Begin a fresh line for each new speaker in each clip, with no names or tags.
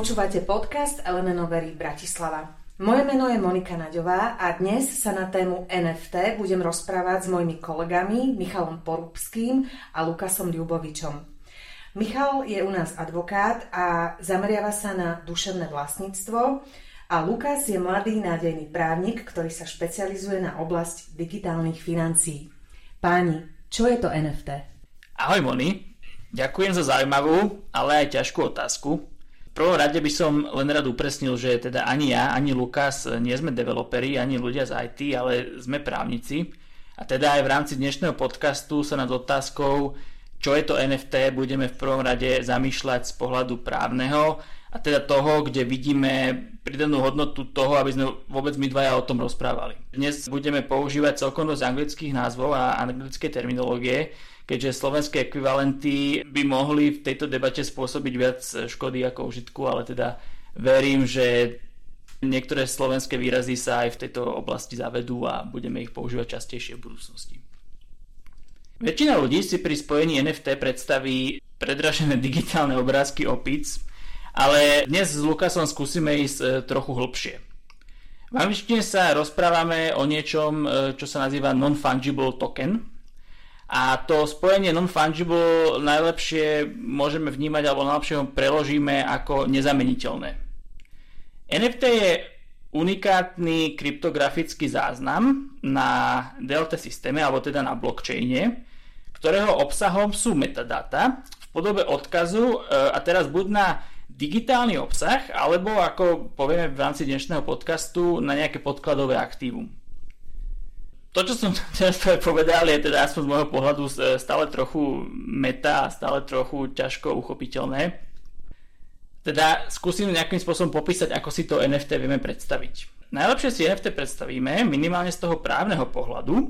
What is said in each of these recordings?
Počúvate podcast Elemenov Verí Bratislava. Moje meno je Monika Naďová a dnes sa na tému NFT budem rozprávať s mojimi kolegami Michalom Porúbským a Lukasom Ľubovičom. Michal je u nás advokát a zameriava sa na duševné vlastníctvo a Lukas je mladý nádejný právnik, ktorý sa špecializuje na oblasť digitálnych financií. Páni, čo je to NFT?
Ahoj Moni, ďakujem za zaujímavú, ale aj ťažkú otázku prvom rade by som len rád upresnil, že teda ani ja, ani Lukas nie sme developeri, ani ľudia z IT, ale sme právnici. A teda aj v rámci dnešného podcastu sa nad otázkou, čo je to NFT, budeme v prvom rade zamýšľať z pohľadu právneho a teda toho, kde vidíme pridanú hodnotu toho, aby sme vôbec my dvaja o tom rozprávali. Dnes budeme používať celkom dosť anglických názvov a anglické terminológie, keďže slovenské ekvivalenty by mohli v tejto debate spôsobiť viac škody ako užitku, ale teda verím, že niektoré slovenské výrazy sa aj v tejto oblasti zavedú a budeme ich používať častejšie v budúcnosti. Väčšina ľudí si pri spojení NFT predstaví predražené digitálne obrázky opic, ale dnes s Lukasom skúsime ísť e, trochu hlbšie. V angličtine sa rozprávame o niečom, e, čo sa nazýva non-fungible token, a to spojenie non-fungible najlepšie môžeme vnímať alebo najlepšie ho preložíme ako nezameniteľné. NFT je unikátny kryptografický záznam na DLT systéme alebo teda na blockchaine, ktorého obsahom sú metadata v podobe odkazu e, a teraz buď na digitálny obsah, alebo ako povieme v rámci dnešného podcastu, na nejaké podkladové aktívum to, čo som teraz povedal, je teda aspoň z môjho pohľadu stále trochu meta a stále trochu ťažko uchopiteľné. Teda skúsim nejakým spôsobom popísať, ako si to NFT vieme predstaviť. Najlepšie si NFT predstavíme, minimálne z toho právneho pohľadu,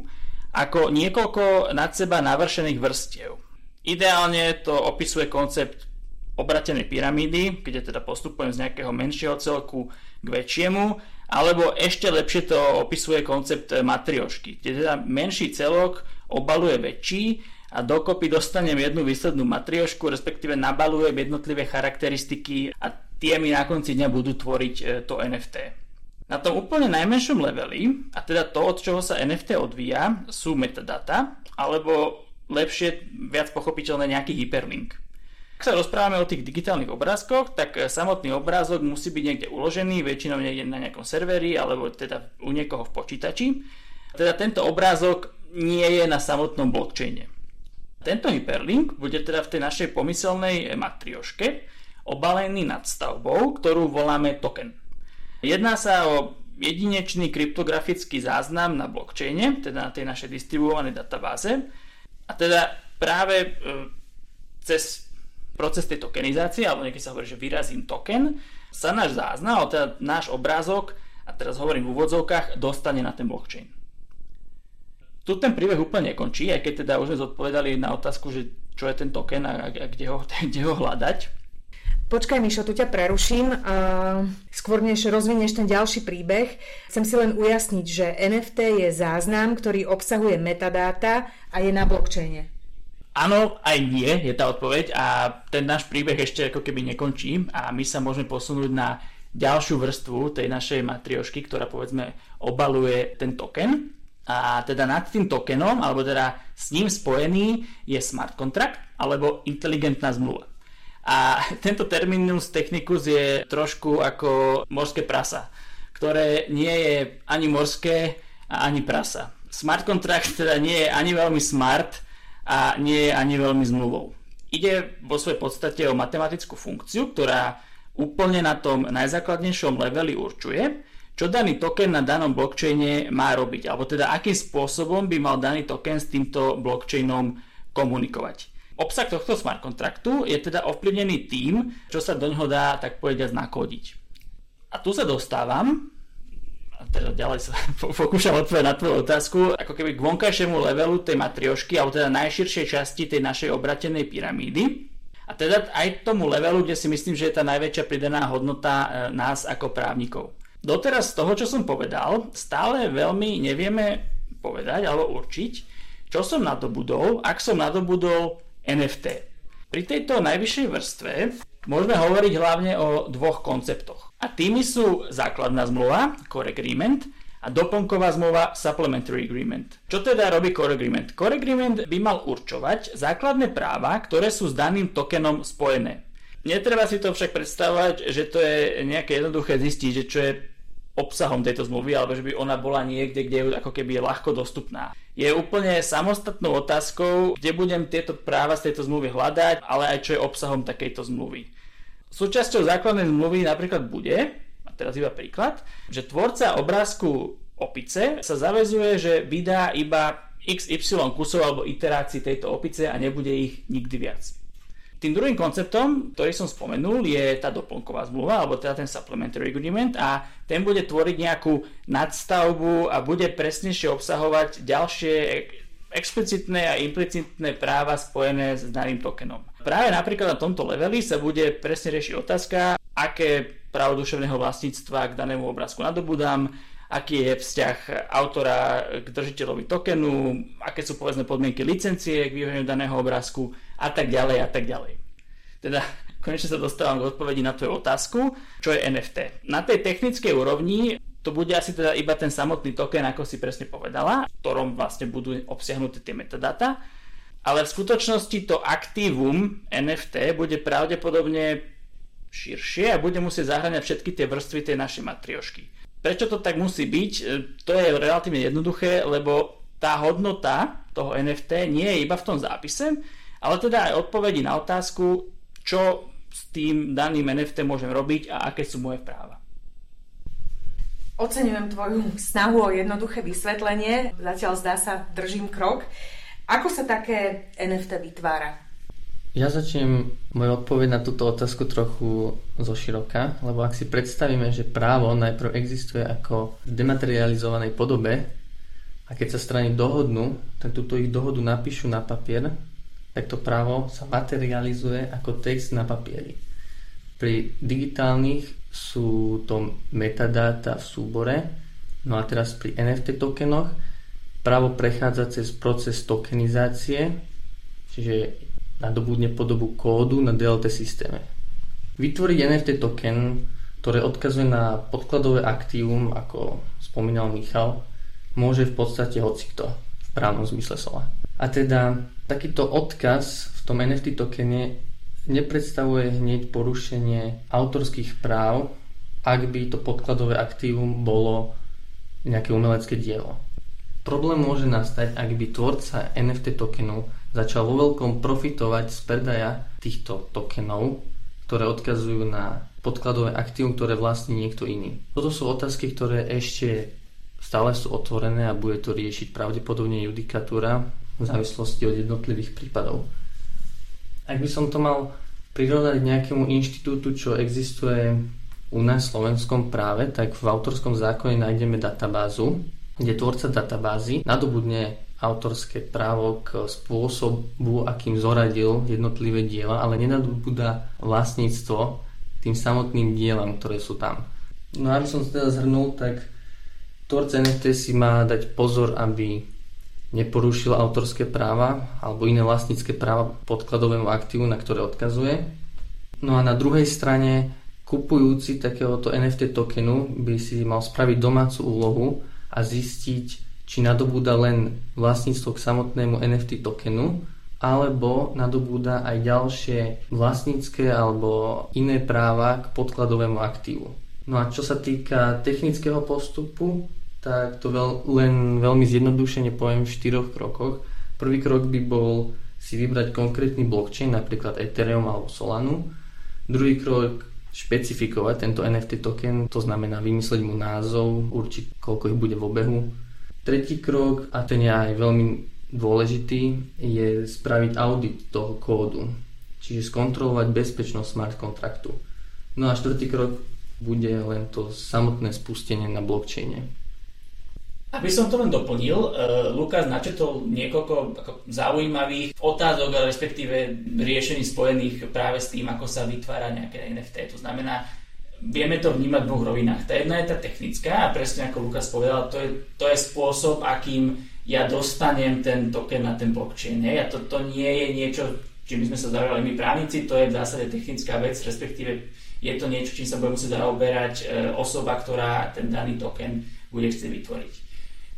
ako niekoľko nad seba navršených vrstiev. Ideálne to opisuje koncept obratenej pyramídy, kde teda postupujem z nejakého menšieho celku k väčšiemu alebo ešte lepšie to opisuje koncept matriošky, kde teda menší celok obaluje väčší a dokopy dostanem jednu výslednú matriošku, respektíve nabalujem jednotlivé charakteristiky a tie mi na konci dňa budú tvoriť e, to NFT. Na tom úplne najmenšom leveli, a teda to, od čoho sa NFT odvíja, sú metadata, alebo lepšie, viac pochopiteľné nejaký hyperlink. Ak sa rozprávame o tých digitálnych obrázkoch, tak e, samotný obrázok musí byť niekde uložený, väčšinou niekde na nejakom serveri alebo teda u niekoho v počítači. Teda tento obrázok nie je na samotnom blockchaine. Tento hyperlink bude teda v tej našej pomyselnej matrioške obalený nad stavbou, ktorú voláme token. Jedná sa o jedinečný kryptografický záznam na blockchaine, teda na tej našej distribuovanej databáze. A teda práve e, cez proces tej tokenizácie, alebo niekedy sa hovorí, že vyrazím token, sa náš záznam, teda náš obrázok, a teraz hovorím v úvodzovkách, dostane na ten blockchain. Tu ten príbeh úplne nekončí, aj keď teda už sme zodpovedali na otázku, že čo je ten token a, a kde, ho, kde ho hľadať.
Počkaj, Mišo, tu ťa preruším. Uh, skôr než rozvinieš ten ďalší príbeh, chcem si len ujasniť, že NFT je záznam, ktorý obsahuje metadáta a je na blockchaine.
Áno, aj nie je tá odpoveď a ten náš príbeh ešte ako keby nekončí a my sa môžeme posunúť na ďalšiu vrstvu tej našej matriošky, ktorá povedzme obaluje ten token. A teda nad tým tokenom, alebo teda s ním spojený je smart contract alebo inteligentná zmluva. A tento terminus technicus je trošku ako morské prasa, ktoré nie je ani morské ani prasa. Smart contract teda nie je ani veľmi smart, a nie je ani veľmi zmluvou. Ide vo svojej podstate o matematickú funkciu, ktorá úplne na tom najzákladnejšom leveli určuje, čo daný token na danom blockchaine má robiť, alebo teda akým spôsobom by mal daný token s týmto blockchainom komunikovať. Obsah tohto smart kontraktu je teda ovplyvnený tým, čo sa do ňoho dá tak povediať nakodiť. A tu sa dostávam teda ďalej sa pokúšam odpovedať na tvoju otázku, ako keby k vonkajšiemu levelu tej matriošky, alebo teda najširšej časti tej našej obratenej pyramídy. A teda aj tomu levelu, kde si myslím, že je tá najväčšia pridaná hodnota e, nás ako právnikov. Doteraz z toho, čo som povedal, stále veľmi nevieme povedať alebo určiť, čo som nadobudol, ak som nadobudol NFT. Pri tejto najvyššej vrstve môžeme hovoriť hlavne o dvoch konceptoch. A tými sú základná zmluva, core agreement, a doplnková zmluva Supplementary Agreement. Čo teda robí Core Agreement? Core Agreement by mal určovať základné práva, ktoré sú s daným tokenom spojené. Netreba si to však predstavovať, že to je nejaké jednoduché zistiť, že čo je obsahom tejto zmluvy, alebo že by ona bola niekde, kde je ako keby ľahko dostupná. Je úplne samostatnou otázkou, kde budem tieto práva z tejto zmluvy hľadať, ale aj čo je obsahom takejto zmluvy. Súčasťou základnej zmluvy napríklad bude, teraz iba príklad, že tvorca obrázku opice sa zavezuje, že vydá iba XY kusov alebo iterácií tejto opice a nebude ich nikdy viac. Tým druhým konceptom, ktorý som spomenul, je tá doplnková zmluva, alebo teda ten supplementary agreement a ten bude tvoriť nejakú nadstavbu a bude presnejšie obsahovať ďalšie explicitné a implicitné práva spojené s daným tokenom. Práve napríklad na tomto leveli sa bude presne riešiť otázka, aké právo duševného vlastníctva k danému obrázku nadobudám, aký je vzťah autora k držiteľovi tokenu, aké sú povedzme podmienky licencie k využívaniu daného obrázku a tak ďalej a tak ďalej. Teda konečne sa dostávam k odpovedi na tvoju otázku, čo je NFT. Na tej technickej úrovni to bude asi teda iba ten samotný token, ako si presne povedala, v ktorom vlastne budú obsiahnuté tie metadata, ale v skutočnosti to aktívum NFT bude pravdepodobne širšie a bude musieť zahrňať všetky tie vrstvy tej našej matriošky. Prečo to tak musí byť? E, to je relatívne jednoduché, lebo tá hodnota toho NFT nie je iba v tom zápise, ale teda aj odpovedi na otázku, čo s tým daným NFT môžem robiť a aké sú moje práva.
Oceňujem tvoju snahu o jednoduché vysvetlenie. Zatiaľ zdá sa, držím krok. Ako sa také NFT vytvára?
Ja začnem moju odpoveď na túto otázku trochu zo široka, lebo ak si predstavíme, že právo najprv existuje ako v dematerializovanej podobe a keď sa strany dohodnú, tak túto ich dohodu napíšu na papier, tak to právo sa materializuje ako text na papieri. Pri digitálnych sú to metadáta v súbore, no a teraz pri NFT tokenoch právo prechádza cez proces tokenizácie, čiže nadobudne podobu kódu na DLT systéme. Vytvoriť NFT token, ktoré odkazuje na podkladové aktívum, ako spomínal Michal, môže v podstate hocikto v právnom zmysle slova. A teda takýto odkaz v tom NFT tokene nepredstavuje hneď porušenie autorských práv, ak by to podkladové aktívum bolo nejaké umelecké dielo. Problém môže nastať, ak by tvorca NFT tokenu začal vo veľkom profitovať z predaja týchto tokenov, ktoré odkazujú na podkladové aktívum, ktoré vlastní niekto iný. Toto sú otázky, ktoré ešte stále sú otvorené a bude to riešiť pravdepodobne judikatúra v závislosti od jednotlivých prípadov. Ak by som to mal prirovnať nejakému inštitútu, čo existuje u nás v slovenskom práve, tak v autorskom zákone nájdeme databázu, kde tvorca databázy nadobudne autorské právo k spôsobu, akým zoradil jednotlivé diela, ale nenadobúda vlastníctvo tým samotným dielam, ktoré sú tam. No aby som teda zhrnul, tak tvorca NFT si má dať pozor, aby neporušil autorské práva alebo iné vlastnícke práva podkladovému aktívu, na ktoré odkazuje. No a na druhej strane kupujúci takéhoto NFT tokenu by si mal spraviť domácu úlohu a zistiť, či nadobúda len vlastníctvo k samotnému NFT tokenu, alebo nadobúda aj ďalšie vlastnícke alebo iné práva k podkladovému aktívu. No a čo sa týka technického postupu, tak to veľ, len veľmi zjednodušene poviem v štyroch krokoch. Prvý krok by bol si vybrať konkrétny blockchain, napríklad Ethereum alebo Solanu. Druhý krok špecifikovať tento NFT token, to znamená vymysleť mu názov, určiť koľko ich bude v obehu, Tretí krok, a ten je aj veľmi dôležitý, je spraviť audit toho kódu, čiže skontrolovať bezpečnosť smart kontraktu. No a štvrtý krok bude len to samotné spustenie na blockchaine.
Aby som to len doplnil, uh, Lukas načetol niekoľko zaujímavých otázok, respektíve riešení spojených práve s tým, ako sa vytvára nejaké NFT. To znamená, vieme to vnímať v dvoch rovinách. Tá jedna je tá technická a presne ako Lukas povedal, to je, to je spôsob, akým ja dostanem ten token na ten blockchain. Hej? A to, to nie je niečo čím by sme sa zaujali my právnici, to je v zásade technická vec, respektíve je to niečo, čím sa bude musieť zaoberať e, osoba, ktorá ten daný token bude chcieť vytvoriť.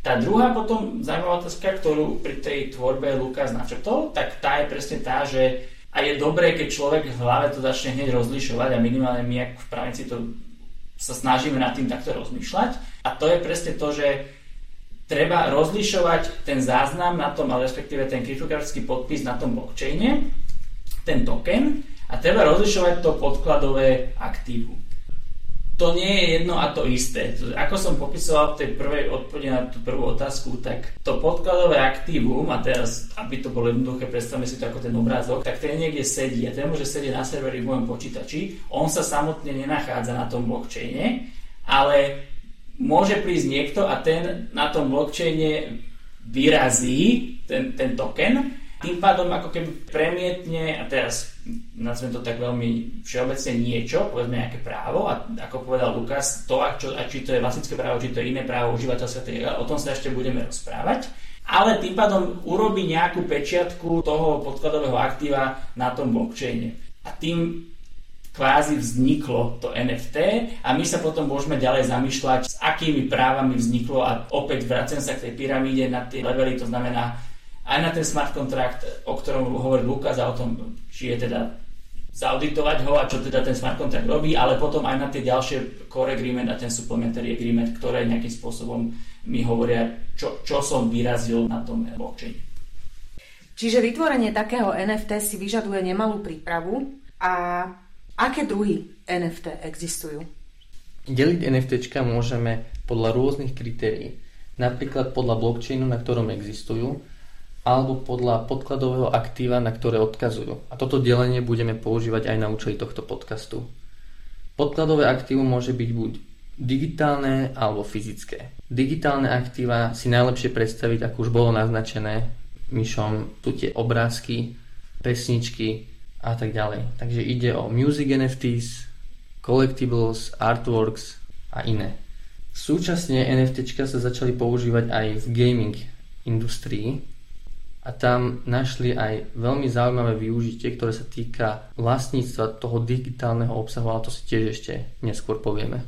Tá druhá potom zaujímavá otázka, ktorú pri tej tvorbe Lukas načrtol, tak tá je presne tá, že a je dobré, keď človek v hlave to začne hneď rozlišovať a minimálne my, ako v právnici, to sa snažíme nad tým takto rozmýšľať. A to je presne to, že treba rozlišovať ten záznam na tom, ale respektíve ten kryptografický podpis na tom blockchaine, ten token, a treba rozlišovať to podkladové aktívum. To nie je jedno a to isté. Ako som popisoval v tej prvej odpovedi na tú prvú otázku, tak to podkladové aktívum, a teraz, aby to bolo jednoduché, predstavme si to ako ten obrázok, tak ten niekde sedí a ten môže sedieť na serveri v mojom počítači. On sa samotne nenachádza na tom blockchaine, ale môže prísť niekto a ten na tom blockchaine vyrazí ten, ten token tým pádom ako keby premietne, a teraz nazvem to tak veľmi všeobecne niečo, povedzme nejaké právo a ako povedal Lukas, to, a, čo, a či to je vlastnické právo, či to je iné právo užívateľské, o tom sa ešte budeme rozprávať. Ale tým pádom urobí nejakú pečiatku toho podkladového aktíva na tom blockchaine. A tým kvázi vzniklo to NFT a my sa potom môžeme ďalej zamýšľať, s akými právami vzniklo a opäť vracem sa k tej pyramíde na tie levely, to znamená aj na ten smart kontrakt, o ktorom hovorí Lukas a o tom, či je teda zauditovať ho a čo teda ten smart kontrakt robí, ale potom aj na tie ďalšie core agreement a ten supplementary agreement, ktoré nejakým spôsobom mi hovoria, čo, čo som vyrazil na tom blockchain.
Čiže vytvorenie takého NFT si vyžaduje nemalú prípravu a aké druhy NFT existujú?
Deliť NFT môžeme podľa rôznych kritérií. Napríklad podľa blockchainu, na ktorom existujú, alebo podľa podkladového aktíva, na ktoré odkazujú. A toto delenie budeme používať aj na účely tohto podcastu. Podkladové aktívum môže byť buď digitálne alebo fyzické. Digitálne aktíva si najlepšie predstaviť, ako už bolo naznačené myšom, tu tie obrázky, pesničky a tak ďalej. Takže ide o music NFTs, collectibles, artworks a iné. Súčasne NFT sa začali používať aj v gaming industrii, a tam našli aj veľmi zaujímavé využitie, ktoré sa týka vlastníctva toho digitálneho obsahu, ale to si tiež ešte neskôr povieme.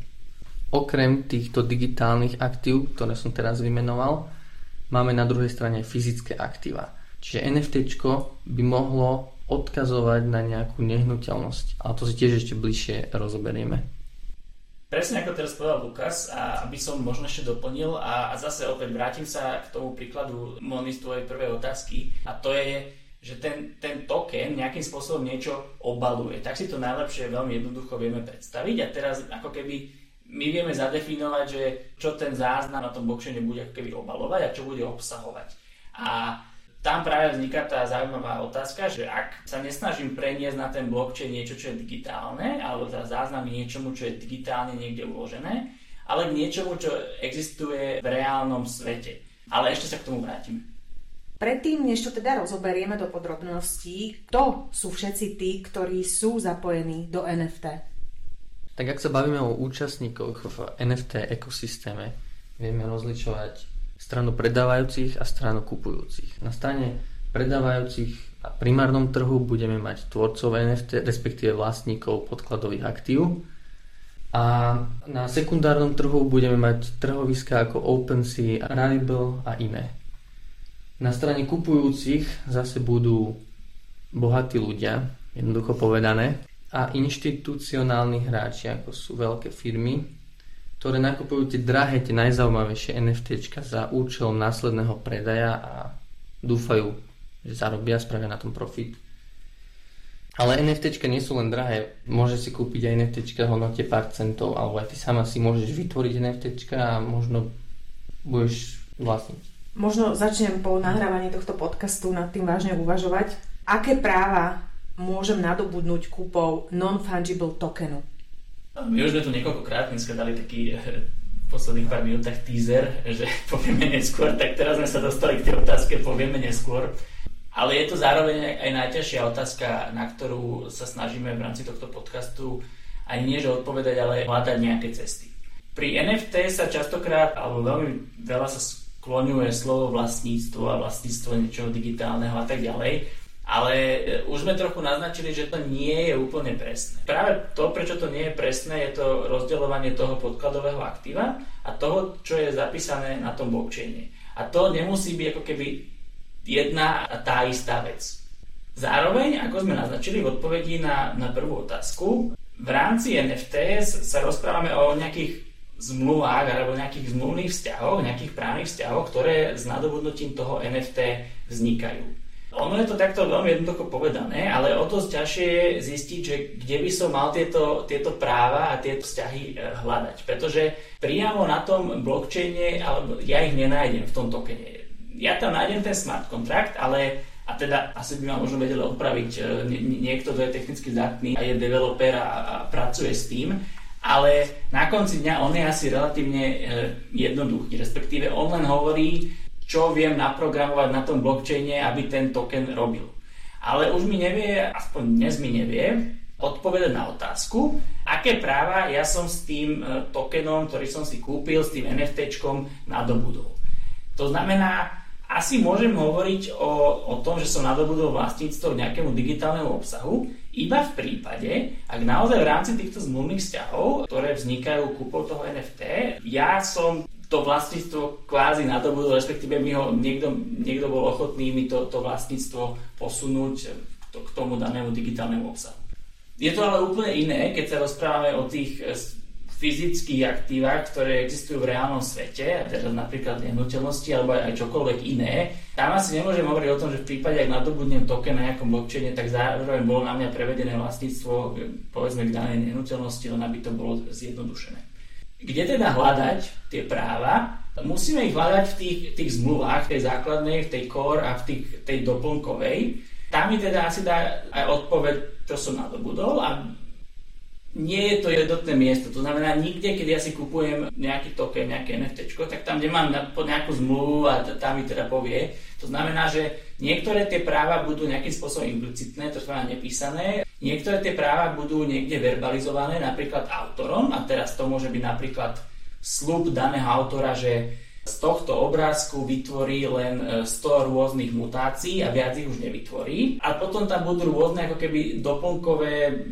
Okrem týchto digitálnych aktív, ktoré som teraz vymenoval, máme na druhej strane fyzické aktíva. Čiže NFT by mohlo odkazovať na nejakú nehnuteľnosť, ale to si tiež ešte bližšie rozoberieme.
Presne ako teraz povedal Lukas, a aby som možno ešte doplnil a, a zase opäť vrátim sa k tomu príkladu Moni z tvojej prvej otázky a to je, že ten, ten token nejakým spôsobom niečo obaluje. Tak si to najlepšie veľmi jednoducho vieme predstaviť a teraz ako keby my vieme zadefinovať, že čo ten záznam na tom blockchaine bude ako keby obalovať a čo bude obsahovať. A tam práve vzniká tá zaujímavá otázka, že ak sa nesnažím preniesť na ten blockchain niečo, čo je digitálne, alebo teda záznamy niečomu, čo je digitálne niekde uložené, ale k niečomu, čo existuje v reálnom svete. Ale ešte sa k tomu vrátime.
Predtým, než to teda rozoberieme do podrobností, kto sú všetci tí, ktorí sú zapojení do NFT?
Tak ak sa bavíme o účastníkoch v NFT ekosystéme, vieme rozličovať stranu predávajúcich a stranu kupujúcich. Na strane predávajúcich a primárnom trhu budeme mať tvorcov NFT, respektíve vlastníkov podkladových aktív. A na sekundárnom trhu budeme mať trhoviska ako OpenSea, Rarible a iné. Na strane kupujúcich zase budú bohatí ľudia, jednoducho povedané, a inštitucionálni hráči, ako sú veľké firmy, ktoré nakupujú tie drahé, tie najzaujímavejšie NFT za účelom následného predaja a dúfajú, že zarobia, spravia na tom profit. Ale NFT nie sú len drahé. Môže si kúpiť aj NFT v hodnote pár centov, alebo aj ty sama si môžeš vytvoriť NFT a možno budeš vlastniť.
Možno začnem po nahrávaní tohto podcastu nad tým vážne uvažovať. Aké práva môžem nadobudnúť kúpou non-fungible tokenu?
My už sme tu niekoľkokrát dneska dali taký eh, v posledných pár minútach teaser, že povieme neskôr, tak teraz sme sa dostali k tej otázke, povieme neskôr. Ale je to zároveň aj najťažšia otázka, na ktorú sa snažíme v rámci tohto podcastu ani nie, že odpovedať, ale hľadať nejaké cesty. Pri NFT sa častokrát, alebo veľmi veľa sa skloňuje slovo vlastníctvo a vlastníctvo niečoho digitálneho a tak ďalej. Ale e, už sme trochu naznačili, že to nie je úplne presné. Práve to, prečo to nie je presné, je to rozdeľovanie toho podkladového aktíva a toho, čo je zapísané na tom blockchaine. A to nemusí byť ako keby jedna a tá istá vec. Zároveň, ako sme naznačili v odpovedi na, na prvú otázku, v rámci NFT sa rozprávame o nejakých zmluvách alebo nejakých zmluvných vzťahoch, nejakých právnych vzťahoch, ktoré s nadobudnutím toho NFT vznikajú. Ono je to takto veľmi jednoducho povedané, ale o to ťažšie je zistiť, že kde by som mal tieto, tieto práva a tieto vzťahy e, hľadať. Pretože priamo na tom blockchaine, alebo ja ich nenájdem v tom tokene. Ja tam nájdem ten smart kontrakt, ale a teda asi by ma možno vedeli odpraviť e, niekto, kto je technicky zdatný a je developer a, a pracuje s tým, ale na konci dňa on je asi relatívne e, jednoduchý, respektíve on len hovorí, čo viem naprogramovať na tom blockchaine, aby ten token robil. Ale už mi nevie, aspoň dnes mi nevie, odpovedať na otázku, aké práva ja som s tým e, tokenom, ktorý som si kúpil, s tým NFTčkom nadobudol. To znamená, asi môžem hovoriť o, o tom, že som nadobudol vlastníctvo nejakému digitálnemu obsahu, iba v prípade, ak naozaj v rámci týchto zmluvných vzťahov, ktoré vznikajú kúpou toho NFT, ja som to vlastníctvo kvázi nadobudol, respektíve mi ho niekto, niekto bol ochotný mi to, to vlastníctvo posunúť to, k tomu danému digitálnemu obsahu. Je to ale úplne iné, keď sa rozprávame o tých eh, fyzických aktívach, ktoré existujú v reálnom svete, teda napríklad nehnuteľnosti alebo aj čokoľvek iné. Tam asi nemôžem hovoriť o tom, že v prípade, ak nadobudnem token na nejakom blockchaine, tak zároveň bolo na mňa prevedené vlastníctvo eh, povedzme k danej nehnuteľnosti, len aby to bolo zjednodušené. Kde teda hľadať tie práva? Musíme ich hľadať v tých, tých zmluvách, v tej základnej, v tej core a v tých, tej doplnkovej. Tam mi teda asi dá aj odpoveď, čo som nadobudol a nie je to jednotné miesto. To znamená, nikde, keď ja si kupujem nejaký token, nejaké NFT, tak tam, kde mám nejakú zmluvu a tam mi teda povie. To znamená, že niektoré tie práva budú nejakým spôsobom implicitné, to znamená nepísané. Niektoré tie práva budú niekde verbalizované, napríklad autorom, a teraz to môže byť napríklad slub daného autora, že z tohto obrázku vytvorí len 100 e, rôznych mutácií a viac ich už nevytvorí. A potom tam budú rôzne ako keby doplnkové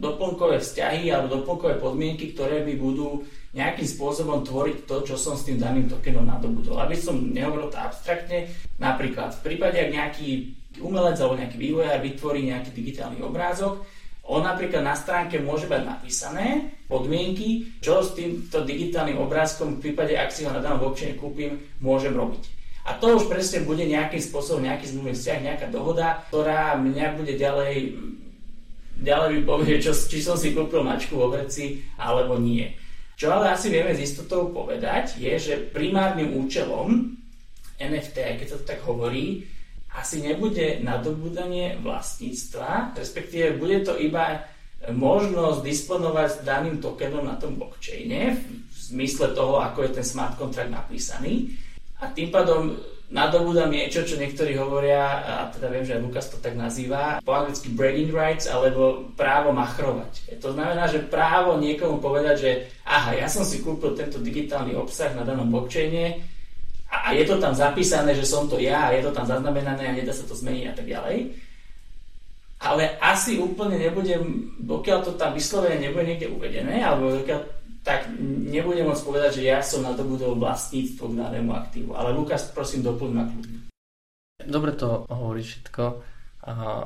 doplnkové vzťahy alebo doplnkové podmienky, ktoré mi budú nejakým spôsobom tvoriť to, čo som s tým daným tokenom nadobudol. Aby som nehovoril to abstraktne, napríklad v prípade, ak nejaký umelec alebo nejaký vývojár vytvorí nejaký digitálny obrázok, on napríklad na stránke môže mať napísané podmienky, čo s týmto digitálnym obrázkom v prípade, ak si ho na danom blockchaine kúpim, môžem robiť. A to už presne bude nejakým spôsobom nejaký zmluvný vzťah, nejaká dohoda, ktorá mňa bude ďalej ďalej mi povie, čo, či som si kúpil mačku vo vreci alebo nie. Čo ale asi vieme s istotou povedať, je, že primárnym účelom NFT, keď sa to tak hovorí, asi nebude nadobudanie vlastníctva, respektíve bude to iba možnosť disponovať daným tokenom na tom blockchaine v zmysle toho, ako je ten smart contract napísaný. A tým pádom nadobúdam niečo, čo niektorí hovoria, a teda viem, že aj Lukas to tak nazýva, po anglicky bragging rights, alebo právo machrovať. To znamená, že právo niekomu povedať, že aha, ja som si kúpil tento digitálny obsah na danom blockchaine a, a je to tam zapísané, že som to ja a je to tam zaznamenané a nedá sa to zmeniť a tak ďalej. Ale asi úplne nebudem, dokiaľ to tam vyslovene nebude niekde uvedené, alebo dokiaľ tak nebudem môcť povedať, že ja som nadobudol vlastníctvo k danému aktívu. Ale Lukas, prosím, doplň ma kľudne.
Dobre to hovorí všetko.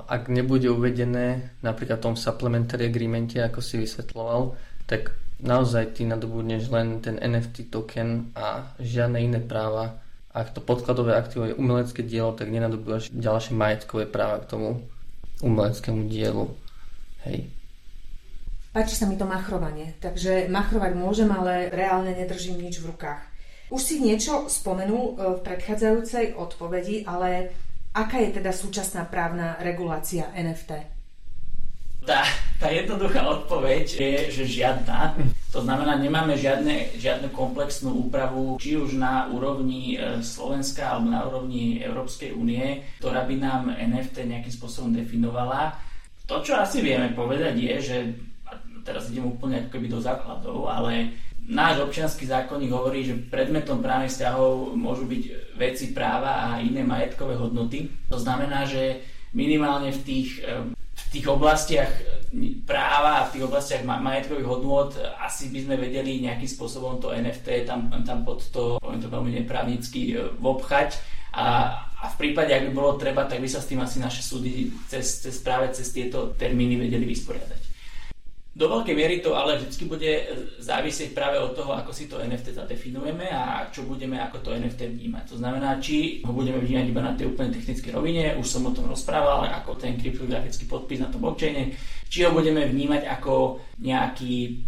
Ak nebude uvedené napríklad v tom supplementary agreemente, ako si vysvetloval, tak naozaj ty nadobudneš len ten NFT token a žiadne iné práva. Ak to podkladové aktívo je umelecké dielo, tak nenadobúdaš ďalšie majetkové práva k tomu umeleckému dielu. Hej.
Páči sa mi to machrovanie, takže machrovať môžem, ale reálne nedržím nič v rukách. Už si niečo spomenul e, v predchádzajúcej odpovedi, ale aká je teda súčasná právna regulácia NFT?
Tá, tá jednoduchá odpoveď je, že žiadna. To znamená, nemáme žiadne, žiadnu komplexnú úpravu, či už na úrovni e, Slovenska alebo na úrovni Európskej únie, ktorá by nám NFT nejakým spôsobom definovala. To, čo asi vieme povedať, je, že teraz idem úplne ako keby do základov, ale náš občianský zákonník hovorí, že predmetom právnych vzťahov môžu byť veci práva a iné majetkové hodnoty. To znamená, že minimálne v tých, v tých oblastiach práva a v tých oblastiach majetkových hodnôt asi by sme vedeli nejakým spôsobom to NFT tam, tam pod to, poviem to veľmi neprávnicky, obchať a, a v prípade, ak by bolo treba, tak by sa s tým asi naše súdy cez, cez práve cez tieto termíny vedeli vysporiadať. Do veľkej miery to ale vždy bude závisieť práve od toho, ako si to NFT zadefinujeme a čo budeme ako to NFT vnímať. To znamená, či ho budeme vnímať iba na tej úplne technickej rovine, už som o tom rozprával, ako ten kryptografický podpis na tom blockchaine, či ho budeme vnímať ako nejaký,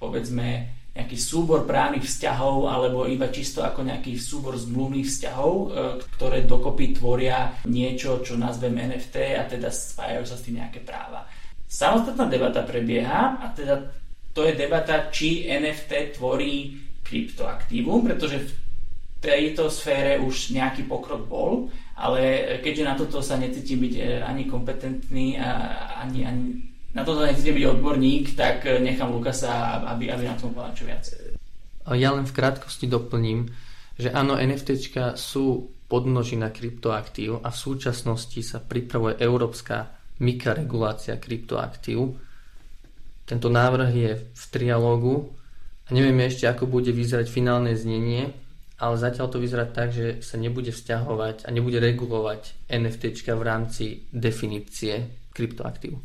povedzme, nejaký súbor právnych vzťahov alebo iba čisto ako nejaký súbor zmluvných vzťahov, e, ktoré dokopy tvoria niečo, čo nazvem NFT a teda spájajú sa s tým nejaké práva. Samostatná debata prebieha a teda to je debata, či NFT tvorí kryptoaktívum, pretože v tejto sfére už nejaký pokrok bol, ale keďže na toto sa necítim byť e, ani kompetentný, ani, ani na toto necítim byť odborník, tak e, nechám Lukasa, aby, aby na tom povedal čo viac.
Ja len v krátkosti doplním, že áno, NFTčka sú podnožina kryptoaktív a v súčasnosti sa pripravuje európska mikroregulácia kryptoaktív. Tento návrh je v trialógu a nevieme ešte, ako bude vyzerať finálne znenie, ale zatiaľ to vyzerá tak, že sa nebude vzťahovať a nebude regulovať NFT v rámci definície kryptoaktív.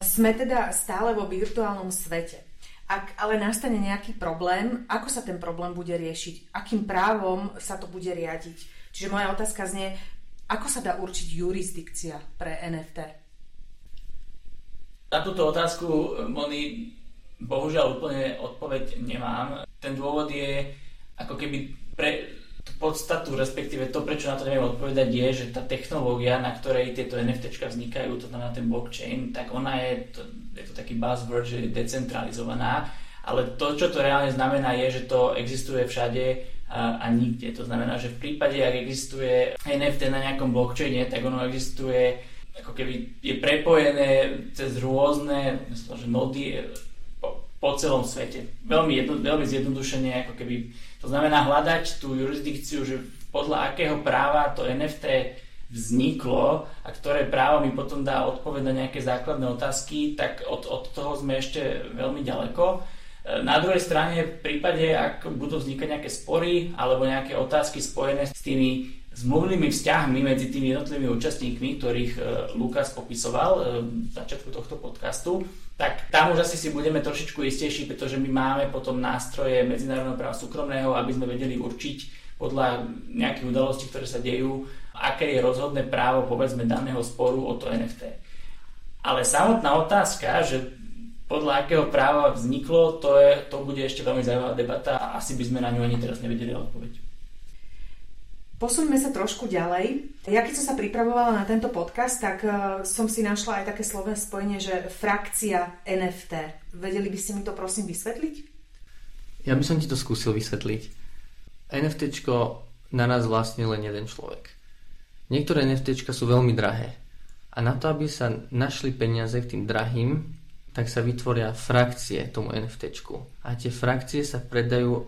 Sme teda stále vo virtuálnom svete. Ak ale nastane nejaký problém, ako sa ten problém bude riešiť? Akým právom sa to bude riadiť? Čiže moja otázka znie, ako sa dá určiť jurisdikcia pre NFT?
Na túto otázku, Moni, bohužiaľ úplne odpoveď nemám. Ten dôvod je ako keby pre tú podstatu, respektíve to, prečo na to neviem odpovedať, je, že tá technológia, na ktorej tieto NFT vznikajú, to znamená ten blockchain, tak ona je, to, je to taký buzzword, že je decentralizovaná, ale to, čo to reálne znamená, je, že to existuje všade a, a nikde. To znamená, že v prípade, ak existuje NFT na nejakom blockchaine, tak ono existuje ako keby je prepojené cez rôzne že nody po, po celom svete. Veľmi, jedno, veľmi zjednodušene, ako keby, to znamená hľadať tú jurisdikciu, že podľa akého práva to NFT vzniklo a ktoré právo mi potom dá odpoveď na nejaké základné otázky, tak od, od toho sme ešte veľmi ďaleko. Na druhej strane, v prípade, ak budú vznikať nejaké spory alebo nejaké otázky spojené s tými zmluvnými vzťahmi medzi tými jednotlivými účastníkmi, ktorých e, Lukas popisoval e, v začiatku tohto podcastu, tak tam už asi si budeme trošičku istejší, pretože my máme potom nástroje medzinárodného práva súkromného, aby sme vedeli určiť podľa nejakých udalostí, ktoré sa dejú, aké je rozhodné právo povedzme daného sporu o to NFT. Ale samotná otázka, že podľa akého práva vzniklo, to, je, to bude ešte veľmi zaujímavá debata a asi by sme na ňu ani teraz nevedeli odpoveď.
Posuňme sa trošku ďalej. Ja keď som sa pripravovala na tento podcast, tak uh, som si našla aj také slovné spojenie, že frakcia NFT. Vedeli by ste mi to prosím vysvetliť?
Ja by som ti to skúsil vysvetliť. NFT na nás vlastne len jeden človek. Niektoré NFT sú veľmi drahé. A na to, aby sa našli peniaze k tým drahým, tak sa vytvoria frakcie tomu NFT. A tie frakcie sa predajú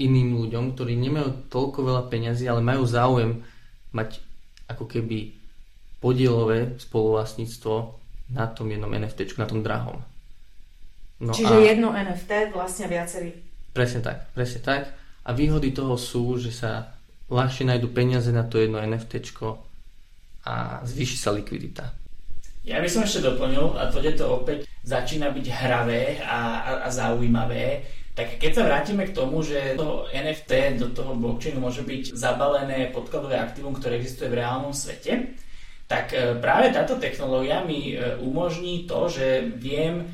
iným ľuďom, ktorí nemajú toľko veľa peňazí, ale majú záujem mať ako keby podielové spoluvlastníctvo na tom jednom NFT, na tom drahom.
No Čiže a... jedno NFT vlastne viacerí.
Presne tak, presne tak. A výhody toho sú, že sa ľahšie nájdu peniaze na to jedno NFT a zvýši sa likvidita.
Ja by som ešte doplnil, a to, to opäť začína byť hravé a, a, a zaujímavé, tak keď sa vrátime k tomu, že to NFT do toho blockchainu môže byť zabalené podkladové aktívum, ktoré existuje v reálnom svete, tak e, práve táto technológia mi e, umožní to, že viem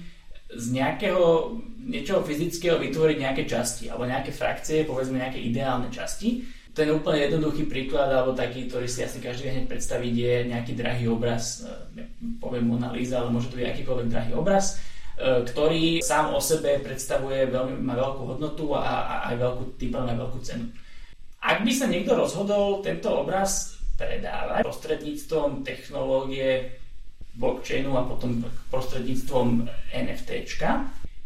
z nejakého niečoho fyzického vytvoriť nejaké časti alebo nejaké frakcie, povedzme nejaké ideálne časti ten úplne jednoduchý príklad, alebo taký, ktorý si asi každý hneď predstaviť, je nejaký drahý obraz, e, poviem Mona Lisa, ale môže to byť akýkoľvek drahý obraz, e, ktorý sám o sebe predstavuje veľmi, má veľkú hodnotu a, a aj veľkú, tým aj veľkú cenu. Ak by sa niekto rozhodol tento obraz predávať prostredníctvom technológie blockchainu a potom prostredníctvom NFTčka,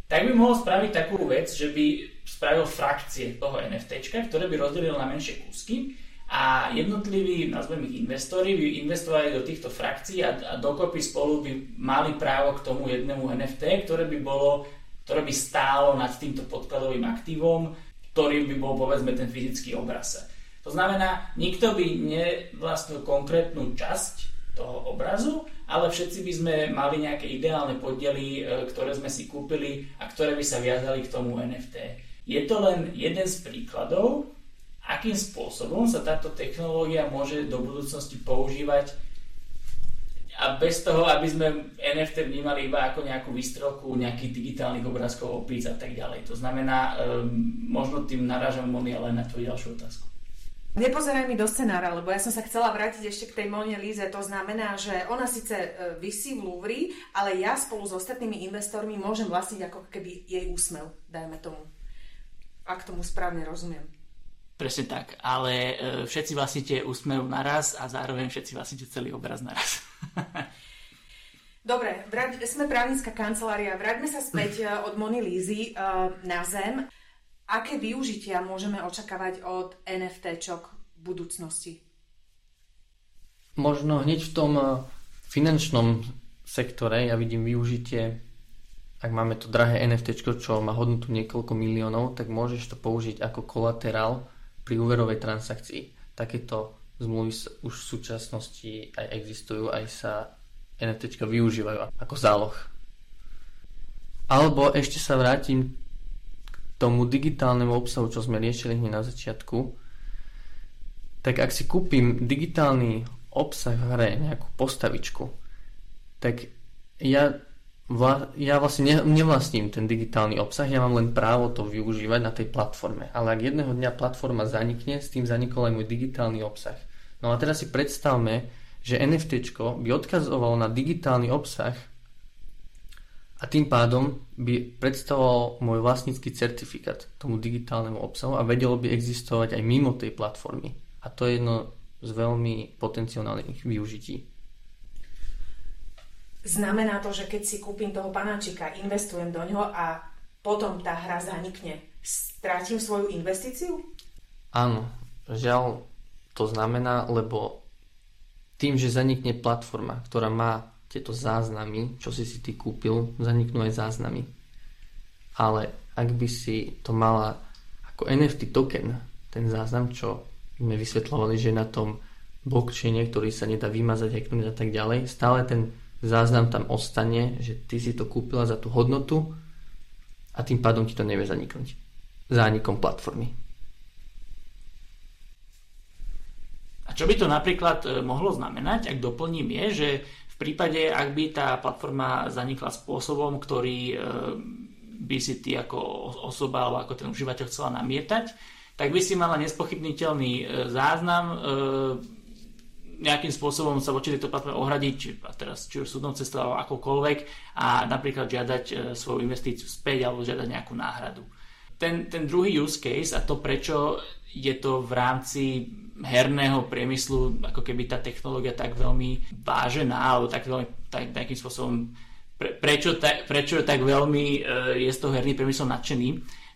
tak by mohol spraviť takú vec, že by spravil frakcie toho NFT, ktoré by rozdelil na menšie kúsky a jednotliví, nazveme ich investori, by investovali do týchto frakcií a, a dokopy spolu by mali právo k tomu jednému NFT, ktoré by bolo, ktoré by stálo nad týmto podkladovým aktívom, ktorým by bol povedzme ten fyzický obraz. To znamená, nikto by nevlastnil konkrétnu časť toho obrazu, ale všetci by sme mali nejaké ideálne podiely, e, ktoré sme si kúpili a ktoré by sa viazali k tomu NFT. Je to len jeden z príkladov, akým spôsobom sa táto technológia môže do budúcnosti používať a bez toho, aby sme NFT vnímali iba ako nejakú výstrelku nejakých digitálnych obrázkov, opíc a tak ďalej. To znamená, um, možno tým narážam Moni len na tvoju ďalšiu otázku.
Nepozeraj mi do scenára, lebo ja som sa chcela vrátiť ešte k tej Mone Líze. To znamená, že ona síce e, vysí v Louvre, ale ja spolu s ostatnými investormi môžem vlastniť ako keby jej úsmev, dajme tomu. Ak tomu správne rozumiem.
Presne tak, ale e, všetci vlastnite úsmev naraz a zároveň všetci vlastnite celý obraz naraz.
Dobre, vrať, sme právnická kancelária, vráťme sa späť e, od Mony Lízy uh, na zem. Aké využitia môžeme očakávať od NFTčok v budúcnosti?
Možno hneď v tom finančnom sektore ja vidím využitie, ak máme to drahé NFT, čo má hodnotu niekoľko miliónov, tak môžeš to použiť ako kolaterál pri úverovej transakcii. Takéto zmluvy už v súčasnosti aj existujú, aj sa NFT využívajú ako záloh. Alebo ešte sa vrátim k tomu digitálnemu obsahu, čo sme riešili hneď na začiatku. Tak ak si kúpim digitálny obsah v hre, nejakú postavičku, tak ja vla, ja vlastne ne, nevlastním ten digitálny obsah, ja mám len právo to využívať na tej platforme. Ale ak jedného dňa platforma zanikne, s tým zanikol aj môj digitálny obsah. No a teraz si predstavme, že NFT by odkazovalo na digitálny obsah a tým pádom by predstavoval môj vlastnícky certifikát tomu digitálnemu obsahu a vedelo by existovať aj mimo tej platformy. A to je jedno z veľmi potenciálnych využití.
Znamená to, že keď si kúpim toho panáčika, investujem do ňoho a potom tá hra zanikne, strátim svoju investíciu?
Áno, žiaľ to znamená, lebo tým, že zanikne platforma, ktorá má tieto záznamy, čo si si ty kúpil, zaniknú aj záznamy. Ale ak by si to mala ako NFT token, ten záznam, čo sme vysvetľovali, že na tom blockchaine, ktorý sa nedá vymazať, hacknúť a tak ďalej, stále ten záznam tam ostane, že ty si to kúpila za tú hodnotu a tým pádom ti to nevie zaniknúť zánikom platformy.
A čo by to napríklad e, mohlo znamenať, ak doplním je, že v prípade, ak by tá platforma zanikla spôsobom, ktorý e, by si ty ako osoba alebo ako ten užívateľ chcela namietať, tak by si mala nespochybniteľný e, záznam nejakým spôsobom sa voči tejto platforme ohradiť, a teraz či už súdnou cestou alebo akokoľvek a napríklad žiadať e, svoju investíciu späť alebo žiadať nejakú náhradu. Ten, ten druhý use case a to prečo je to v rámci herného priemyslu ako keby tá technológia tak veľmi vážená alebo tak veľmi tak, takým spôsobom pre, prečo, ta, prečo tak veľmi e, je z toho herný priemysel nadšený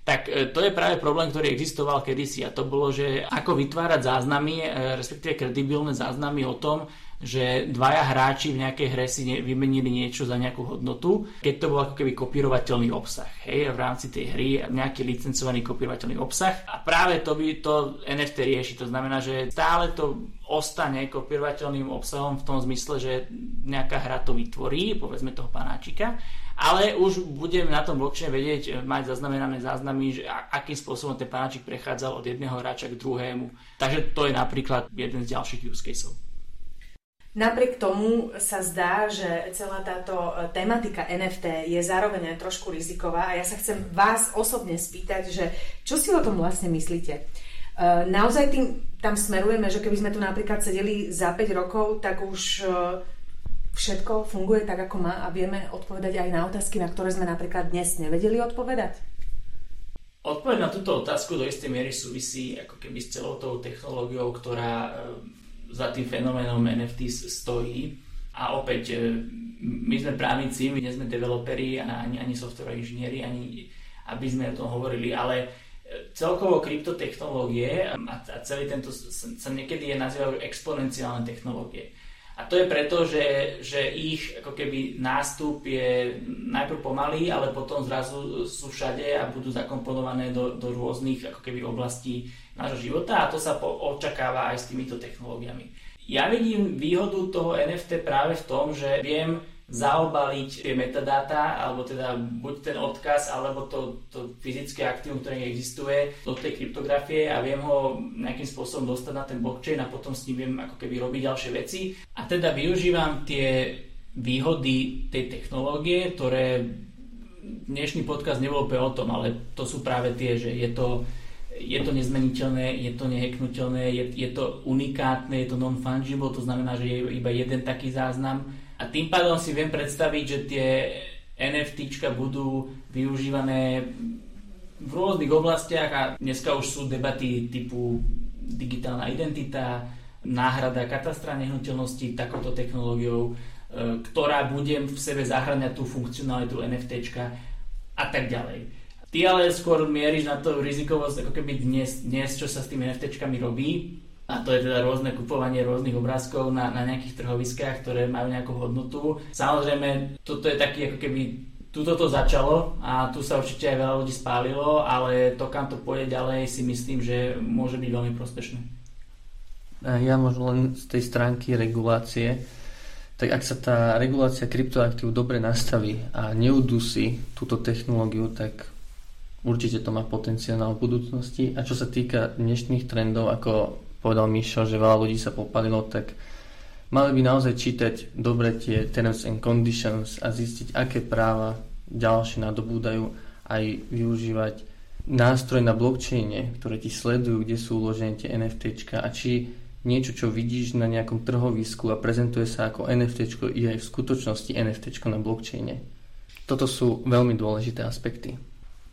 tak e, to je práve problém, ktorý existoval kedysi a to bolo, že ako vytvárať záznamy, e, respektíve kredibilné záznamy o tom, že dvaja hráči v nejakej hre si vymenili niečo za nejakú hodnotu, keď to bol ako keby kopírovateľný obsah, hej, v rámci tej hry, nejaký licencovaný kopírovateľný obsah. A práve to by to NFT rieši, to znamená, že stále to ostane kopírovateľným obsahom v tom zmysle, že nejaká hra to vytvorí, povedzme toho panáčika, ale už budem na tom blockchaine vedieť, e, mať zaznamenané záznamy, že akým spôsobom ten panáčik prechádzal od jedného hráča k druhému. Takže to je napríklad jeden z ďalších use caseov.
Napriek tomu sa zdá, že celá táto e, tematika NFT je zároveň aj trošku riziková a ja sa chcem vás osobne spýtať, že čo si o tom vlastne myslíte? E, naozaj tým, tam smerujeme, že keby sme tu napríklad sedeli za 5 rokov, tak už všetko funguje tak, ako má a vieme odpovedať aj na otázky, na ktoré sme napríklad dnes nevedeli odpovedať?
Odpoveď na túto otázku do istej miery súvisí ako keby s celou tou technológiou, ktorá za tým fenoménom NFT stojí. A opäť, e, my sme právnici, my nie sme developeri, ani, ani software inžinieri, ani aby sme o tom hovorili, ale e, celkovo kryptotechnológie a celý tento sa niekedy je nazývajú exponenciálne technológie. A to je preto, že, že ich ako keby nástup je najprv pomalý, ale potom zrazu sú všade a budú zakomponované do, do rôznych ako keby oblastí nášho života a to sa po, očakáva aj s týmito technológiami. Ja vidím výhodu toho NFT práve v tom, že viem zaobaliť tie metadáta, alebo teda buď ten odkaz, alebo to, to fyzické aktívum, ktoré existuje do tej kryptografie a viem ho nejakým spôsobom dostať na ten blockchain a potom s ním viem ako keby robiť ďalšie veci. A teda využívam tie výhody tej technológie, ktoré dnešný podcast nebol úplne o tom, ale to sú práve tie, že je to je to nezmeniteľné, je to neheknutelné, je, je to unikátne, je to non-fungible, to znamená, že je iba jeden taký záznam a tým pádom si viem predstaviť, že tie NFTčka budú využívané v rôznych oblastiach a dneska už sú debaty typu digitálna identita, náhrada katastra nehnuteľnosti takouto technológiou, e, ktorá bude v sebe zahrňať tú funkcionalitu NFTčka a tak ďalej. Ty ale skôr mieríš na to rizikovosť, ako keby dnes, dnes čo sa s tými NFTčkami robí, a to je teda rôzne kupovanie rôznych obrázkov na, na nejakých trhoviskách, ktoré majú nejakú hodnotu. Samozrejme, toto je taký ako keby tuto to začalo a tu sa určite aj veľa ľudí spálilo, ale to, kam to pôjde ďalej, si myslím, že môže byť veľmi prospešné.
Ja možno len z tej stránky regulácie, tak ak sa tá regulácia kryptoaktív dobre nastaví a neudusí túto technológiu, tak určite to má potenciál v budúcnosti. A čo sa týka dnešných trendov, ako povedal Mišo, že veľa ľudí sa popalilo, tak mali by naozaj čítať dobre tie terms and conditions a zistiť, aké práva ďalšie nadobúdajú aj využívať nástroj na blockchaine, ktoré ti sledujú, kde sú uložené tie NFTčka a či niečo, čo vidíš na nejakom trhovisku a prezentuje sa ako NFTčko, je aj v skutočnosti NFTčko na blockchaine. Toto sú veľmi dôležité aspekty.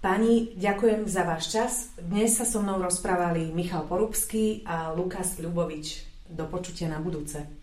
Pani, ďakujem za váš čas. Dnes sa so mnou rozprávali Michal Porubský a Lukas Ľubovič. Do počutia na budúce.